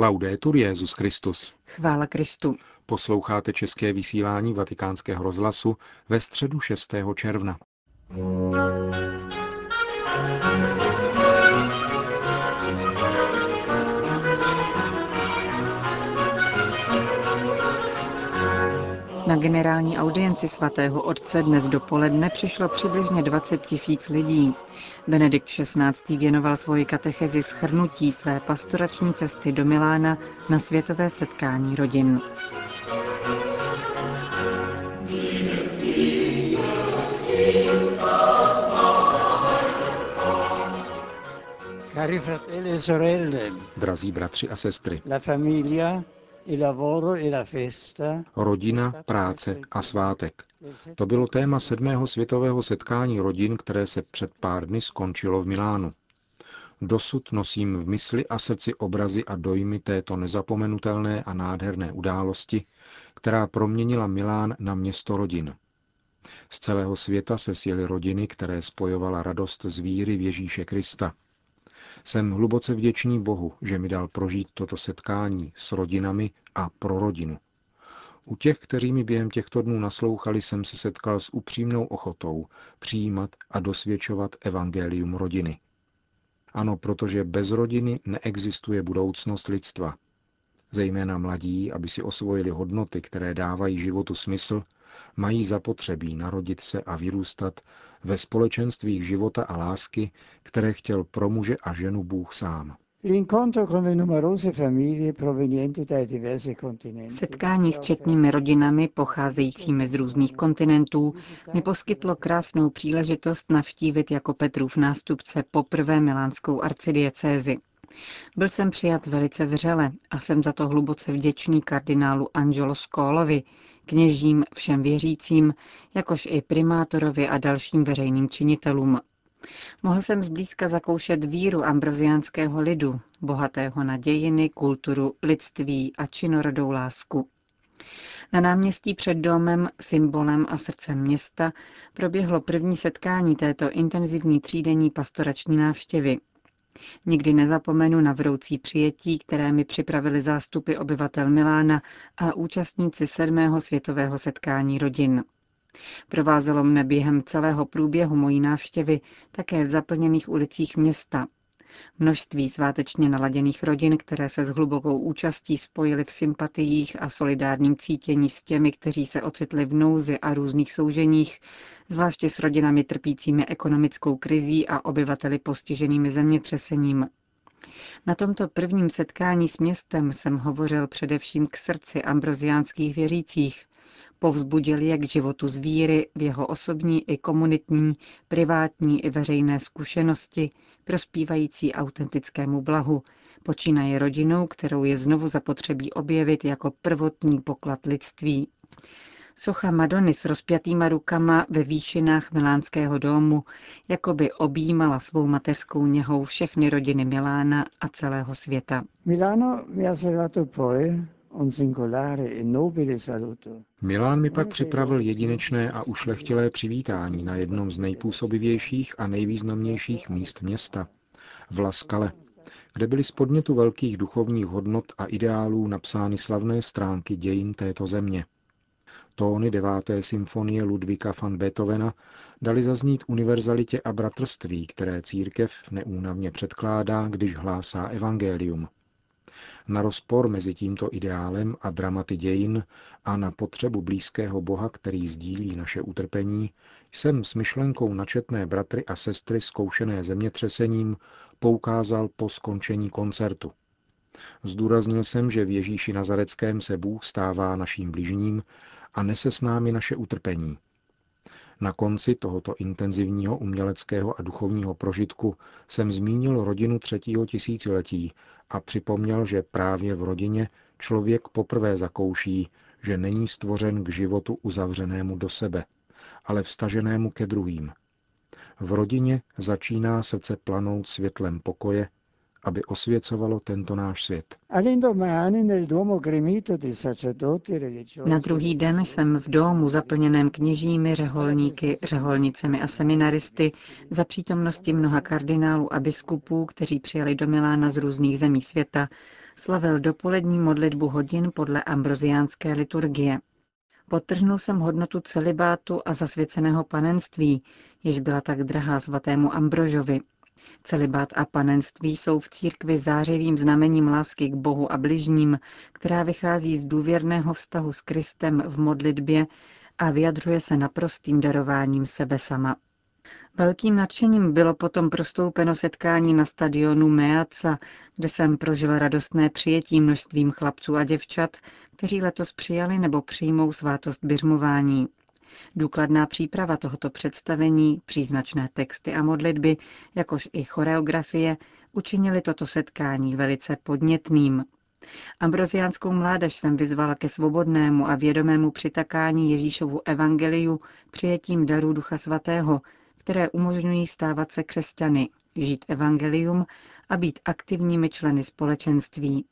Laudetur Jezus Christus. Chvála Kristu. Posloucháte české vysílání Vatikánského rozhlasu ve středu 6. června. Na generální audienci svatého otce dnes dopoledne přišlo přibližně 20 tisíc lidí. Benedikt XVI. věnoval svoji katechezi schrnutí své pastorační cesty do Milána na světové setkání rodin. Cari fratelli e sorelle, Drazí bratři a sestry, la famiglia Rodina, práce a svátek. To bylo téma sedmého světového setkání rodin, které se před pár dny skončilo v Milánu. Dosud nosím v mysli a srdci obrazy a dojmy této nezapomenutelné a nádherné události, která proměnila Milán na město rodin. Z celého světa se sjeli rodiny, které spojovala radost z víry v Ježíše Krista – jsem hluboce vděčný Bohu, že mi dal prožít toto setkání s rodinami a pro rodinu. U těch, kteří mi během těchto dnů naslouchali, jsem se setkal s upřímnou ochotou přijímat a dosvědčovat evangelium rodiny. Ano, protože bez rodiny neexistuje budoucnost lidstva. Zejména mladí, aby si osvojili hodnoty, které dávají životu smysl, mají zapotřebí narodit se a vyrůstat ve společenstvích života a lásky, které chtěl pro muže a ženu Bůh sám. Setkání s četnými rodinami pocházejícími z různých kontinentů mi poskytlo krásnou příležitost navštívit jako Petrův nástupce poprvé milánskou arcidiecézi. Byl jsem přijat velice vřele a jsem za to hluboce vděčný kardinálu Angelo Skolovi, kněžím, všem věřícím, jakož i primátorovi a dalším veřejným činitelům. Mohl jsem zblízka zakoušet víru ambroziánského lidu, bohatého na dějiny, kulturu, lidství a činorodou lásku. Na náměstí před domem, symbolem a srdcem města proběhlo první setkání této intenzivní třídenní pastorační návštěvy. Nikdy nezapomenu na vroucí přijetí, které mi připravili zástupy obyvatel Milána a účastníci sedmého světového setkání rodin. Provázelo mne během celého průběhu mojí návštěvy také v zaplněných ulicích města, Množství svátečně naladěných rodin, které se s hlubokou účastí spojily v sympatiích a solidárním cítění s těmi, kteří se ocitli v nouzi a různých souženích, zvláště s rodinami trpícími ekonomickou krizí a obyvateli postiženými zemětřesením. Na tomto prvním setkání s městem jsem hovořil především k srdci ambroziánských věřících, povzbudil je k životu z víry v jeho osobní i komunitní, privátní i veřejné zkušenosti, prospívající autentickému blahu, počínaje rodinou, kterou je znovu zapotřebí objevit jako prvotní poklad lidství. Socha Madony s rozpjatýma rukama ve výšinách Milánského domu jako by objímala svou mateřskou něhou všechny rodiny Milána a celého světa. Milano mi ha poi Milán mi pak připravil jedinečné a ušlechtilé přivítání na jednom z nejpůsobivějších a nejvýznamnějších míst města, v Laskale, kde byly z podnětu velkých duchovních hodnot a ideálů napsány slavné stránky dějin této země. Tóny deváté symfonie Ludvíka van Beethovena dali zaznít univerzalitě a bratrství, které církev neúnavně předkládá, když hlásá evangelium – na rozpor mezi tímto ideálem a dramaty dějin a na potřebu blízkého Boha, který sdílí naše utrpení, jsem s myšlenkou načetné bratry a sestry zkoušené zemětřesením poukázal po skončení koncertu. Zdůraznil jsem, že v Ježíši Nazareckém se Bůh stává naším bližním a nese s námi naše utrpení – na konci tohoto intenzivního uměleckého a duchovního prožitku jsem zmínil rodinu třetího tisíciletí a připomněl, že právě v rodině člověk poprvé zakouší, že není stvořen k životu uzavřenému do sebe, ale vstaženému ke druhým. V rodině začíná srdce planout světlem pokoje aby osvěcovalo tento náš svět. Na druhý den jsem v domu zaplněném kněžími, řeholníky, řeholnicemi a seminaristy za přítomnosti mnoha kardinálů a biskupů, kteří přijeli do Milána z různých zemí světa, slavil dopolední modlitbu hodin podle ambroziánské liturgie. Potrhnul jsem hodnotu celibátu a zasvěceného panenství, jež byla tak drahá svatému Ambrožovi. Celibát a panenství jsou v církvi zářivým znamením lásky k Bohu a bližním, která vychází z důvěrného vztahu s Kristem v modlitbě a vyjadřuje se naprostým darováním sebe sama. Velkým nadšením bylo potom prostoupeno setkání na stadionu Meaca, kde jsem prožil radostné přijetí množstvím chlapců a děvčat, kteří letos přijali nebo přijmou svátost běžmování. Důkladná příprava tohoto představení, příznačné texty a modlitby, jakož i choreografie, učinili toto setkání velice podnětným. Ambroziánskou mládež jsem vyzvala ke svobodnému a vědomému přitakání Ježíšovu evangeliu přijetím darů Ducha Svatého, které umožňují stávat se křesťany, žít evangelium a být aktivními členy společenství.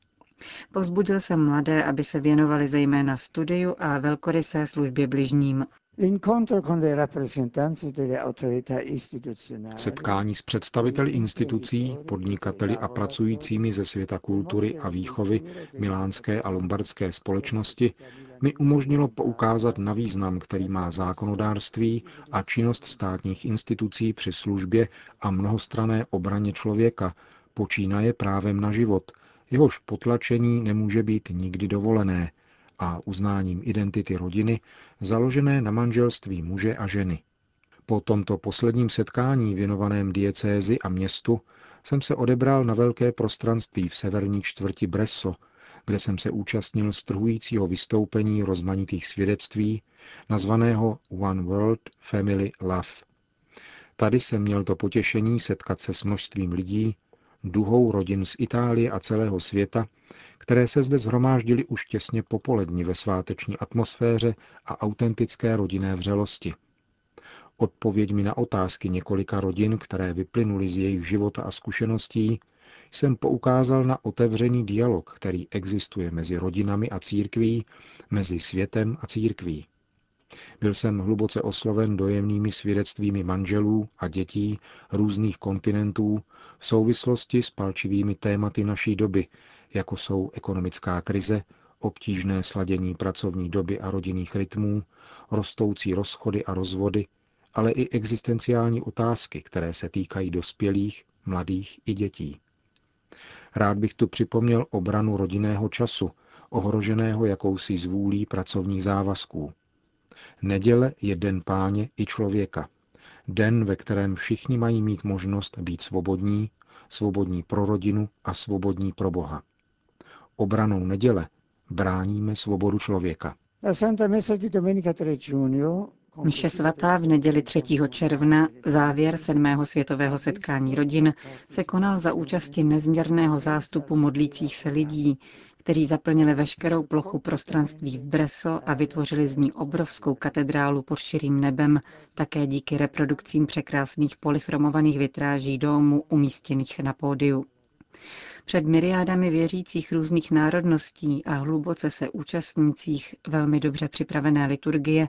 Povzbudil jsem mladé, aby se věnovali zejména studiu a velkorysé službě bližním. Setkání s představiteli institucí, podnikateli a pracujícími ze světa kultury a výchovy milánské a lombardské společnosti mi umožnilo poukázat na význam, který má zákonodárství a činnost státních institucí při službě a mnohostrané obraně člověka, počínaje právem na život, jehož potlačení nemůže být nikdy dovolené, a uznáním identity rodiny, založené na manželství muže a ženy. Po tomto posledním setkání věnovaném diecézi a městu jsem se odebral na velké prostranství v severní čtvrti Bresso, kde jsem se účastnil strhujícího vystoupení rozmanitých svědectví, nazvaného One World Family Love. Tady jsem měl to potěšení setkat se s množstvím lidí, duhou rodin z Itálie a celého světa, které se zde zhromáždily už těsně popolední ve sváteční atmosféře a autentické rodinné vřelosti. Odpověďmi na otázky několika rodin, které vyplynuly z jejich života a zkušeností, jsem poukázal na otevřený dialog, který existuje mezi rodinami a církví, mezi světem a církví. Byl jsem hluboce osloven dojemnými svědectvími manželů a dětí různých kontinentů v souvislosti s palčivými tématy naší doby, jako jsou ekonomická krize, obtížné sladění pracovní doby a rodinných rytmů, rostoucí rozchody a rozvody, ale i existenciální otázky, které se týkají dospělých, mladých i dětí. Rád bych tu připomněl obranu rodinného času, ohroženého jakousi zvůlí pracovních závazků. Neděle je den páně i člověka. Den, ve kterém všichni mají mít možnost být svobodní, svobodní pro rodinu a svobodní pro Boha. Obranou neděle bráníme svobodu člověka. Mše svatá v neděli 3. června, závěr sedmého světového setkání rodin, se konal za účasti nezměrného zástupu modlících se lidí, kteří zaplnili veškerou plochu prostranství v Breso a vytvořili z ní obrovskou katedrálu pod širým nebem, také díky reprodukcím překrásných polychromovaných vitráží domů umístěných na pódiu. Před myriádami věřících různých národností a hluboce se účastnících velmi dobře připravené liturgie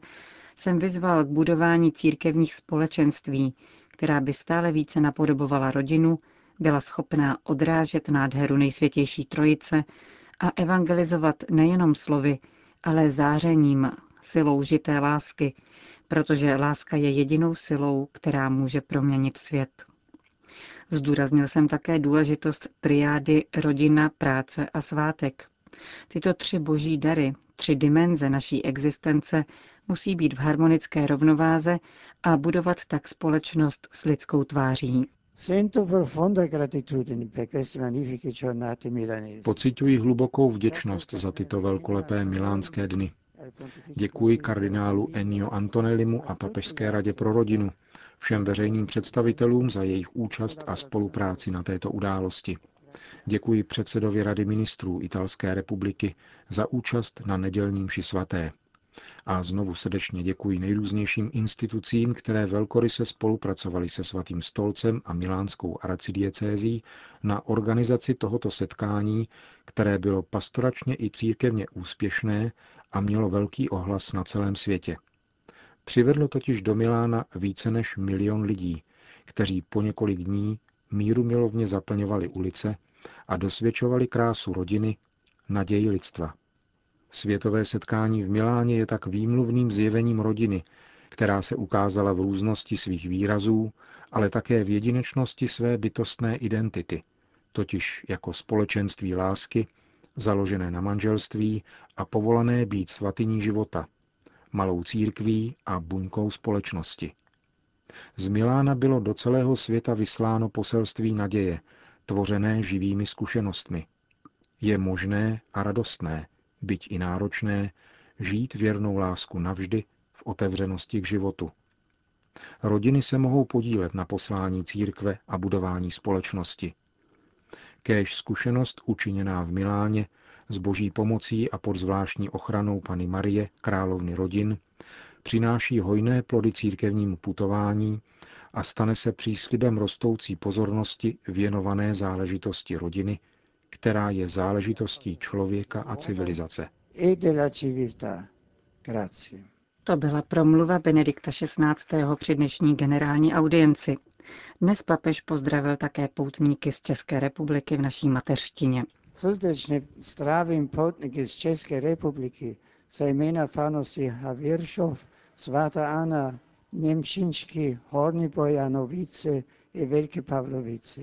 jsem vyzval k budování církevních společenství, která by stále více napodobovala rodinu, byla schopná odrážet nádheru nejsvětější trojice a evangelizovat nejenom slovy, ale zářením, silou žité lásky, protože láska je jedinou silou, která může proměnit svět. Zdůraznil jsem také důležitost triády rodina, práce a svátek. Tyto tři boží dary, tři dimenze naší existence musí být v harmonické rovnováze a budovat tak společnost s lidskou tváří. Pocituji hlubokou vděčnost za tyto velkolepé milánské dny. Děkuji kardinálu Ennio Antonellimu a Papežské radě pro rodinu, všem veřejným představitelům za jejich účast a spolupráci na této události. Děkuji předsedovi Rady ministrů Italské republiky za účast na nedělním ši svaté. A znovu srdečně děkuji nejrůznějším institucím, které velkoryse spolupracovali se Svatým stolcem a Milánskou aracidiecézí na organizaci tohoto setkání, které bylo pastoračně i církevně úspěšné a mělo velký ohlas na celém světě. Přivedlo totiž do Milána více než milion lidí, kteří po několik dní míru milovně zaplňovali ulice a dosvědčovali krásu rodiny, naději lidstva. Světové setkání v Miláně je tak výmluvným zjevením rodiny, která se ukázala v různosti svých výrazů, ale také v jedinečnosti své bytostné identity, totiž jako společenství lásky, založené na manželství a povolané být svatyní života, malou církví a buňkou společnosti. Z Milána bylo do celého světa vysláno poselství naděje, tvořené živými zkušenostmi. Je možné a radostné, byť i náročné, žít věrnou lásku navždy v otevřenosti k životu. Rodiny se mohou podílet na poslání církve a budování společnosti. Kéž zkušenost učiněná v Miláně s boží pomocí a pod zvláštní ochranou Pany Marie, královny rodin, přináší hojné plody církevnímu putování a stane se příslibem rostoucí pozornosti věnované záležitosti rodiny, která je záležitostí člověka a civilizace. To byla promluva Benedikta XVI. při dnešní generální audienci. Dnes papež pozdravil také poutníky z České republiky v naší mateřštině. Srdečně zdravím poutníky z České republiky, zejména fanosti Haviršov, svatá Anna, Němčinčky, Horní Bojanovice i Velké Pavlovice.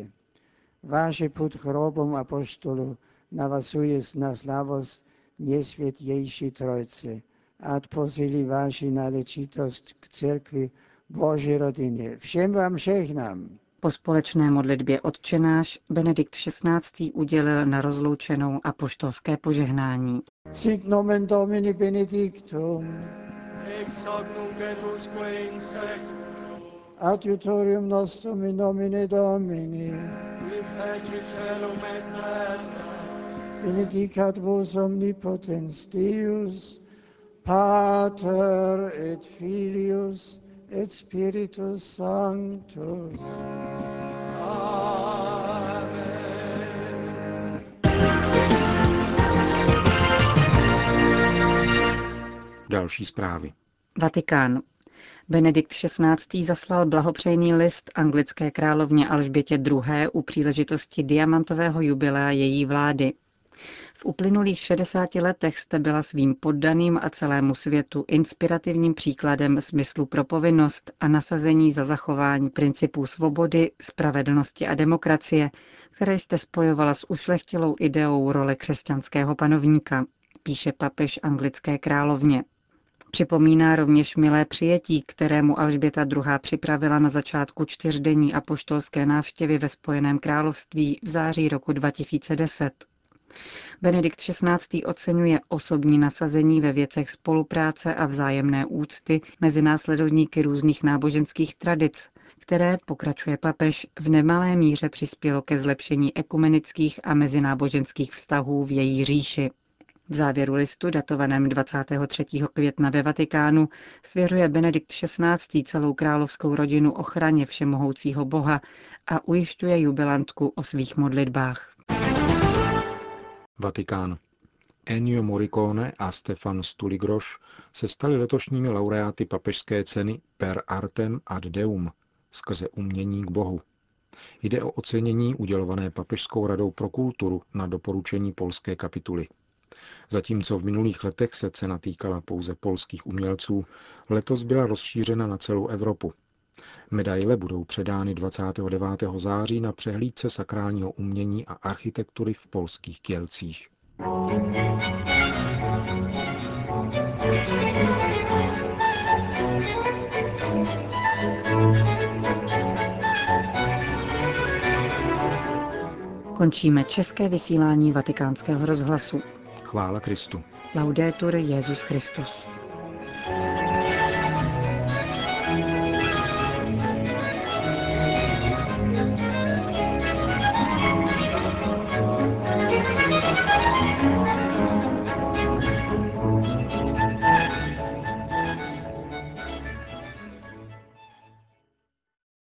Váš put hrobom apoštolu navazuje na slavost nesvětější Trojce a posílí vaši náležitost k církvi Boží rodině. Všem vám žehnám. Po společné modlitbě odčenáš Benedikt XVI. udělil na rozloučenou apoštolské požehnání. Sit nomen Domini benedictum. Ex hoc nunc et usque in seculum. Adiutorium nostrum in nomine Domini. Qui feci celum et terra. Benedicat vos omnipotens Deus, Pater et Filius et Spiritus Sanctus. Amen. Další zprávy. Vatikán. Benedikt XVI. zaslal blahopřejný list anglické královně Alžbětě II. u příležitosti diamantového jubilea její vlády. V uplynulých 60 letech jste byla svým poddaným a celému světu inspirativním příkladem smyslu pro povinnost a nasazení za zachování principů svobody, spravedlnosti a demokracie, které jste spojovala s ušlechtilou ideou role křesťanského panovníka, píše papež anglické královně. Připomíná rovněž milé přijetí, kterému Alžběta II. připravila na začátku čtyřdenní apoštolské návštěvy ve Spojeném království v září roku 2010. Benedikt XVI. oceňuje osobní nasazení ve věcech spolupráce a vzájemné úcty mezi následovníky různých náboženských tradic, které, pokračuje papež, v nemalé míře přispělo ke zlepšení ekumenických a mezináboženských vztahů v její říši. V závěru listu, datovaném 23. května ve Vatikánu, svěřuje Benedikt XVI. celou královskou rodinu ochraně všemohoucího Boha a ujišťuje jubilantku o svých modlitbách. Vatikán. Ennio Morricone a Stefan Stuligroš se stali letošními laureáty papežské ceny Per Artem ad Deum skrze umění k Bohu. Jde o ocenění udělované Papežskou radou pro kulturu na doporučení polské kapituly. Zatímco v minulých letech se cena týkala pouze polských umělců, letos byla rozšířena na celou Evropu. Medaile budou předány 29. září na přehlídce sakrálního umění a architektury v polských Kielcích. Končíme české vysílání vatikánského rozhlasu. Chvála Kristu. Laudetur Jezus Christus.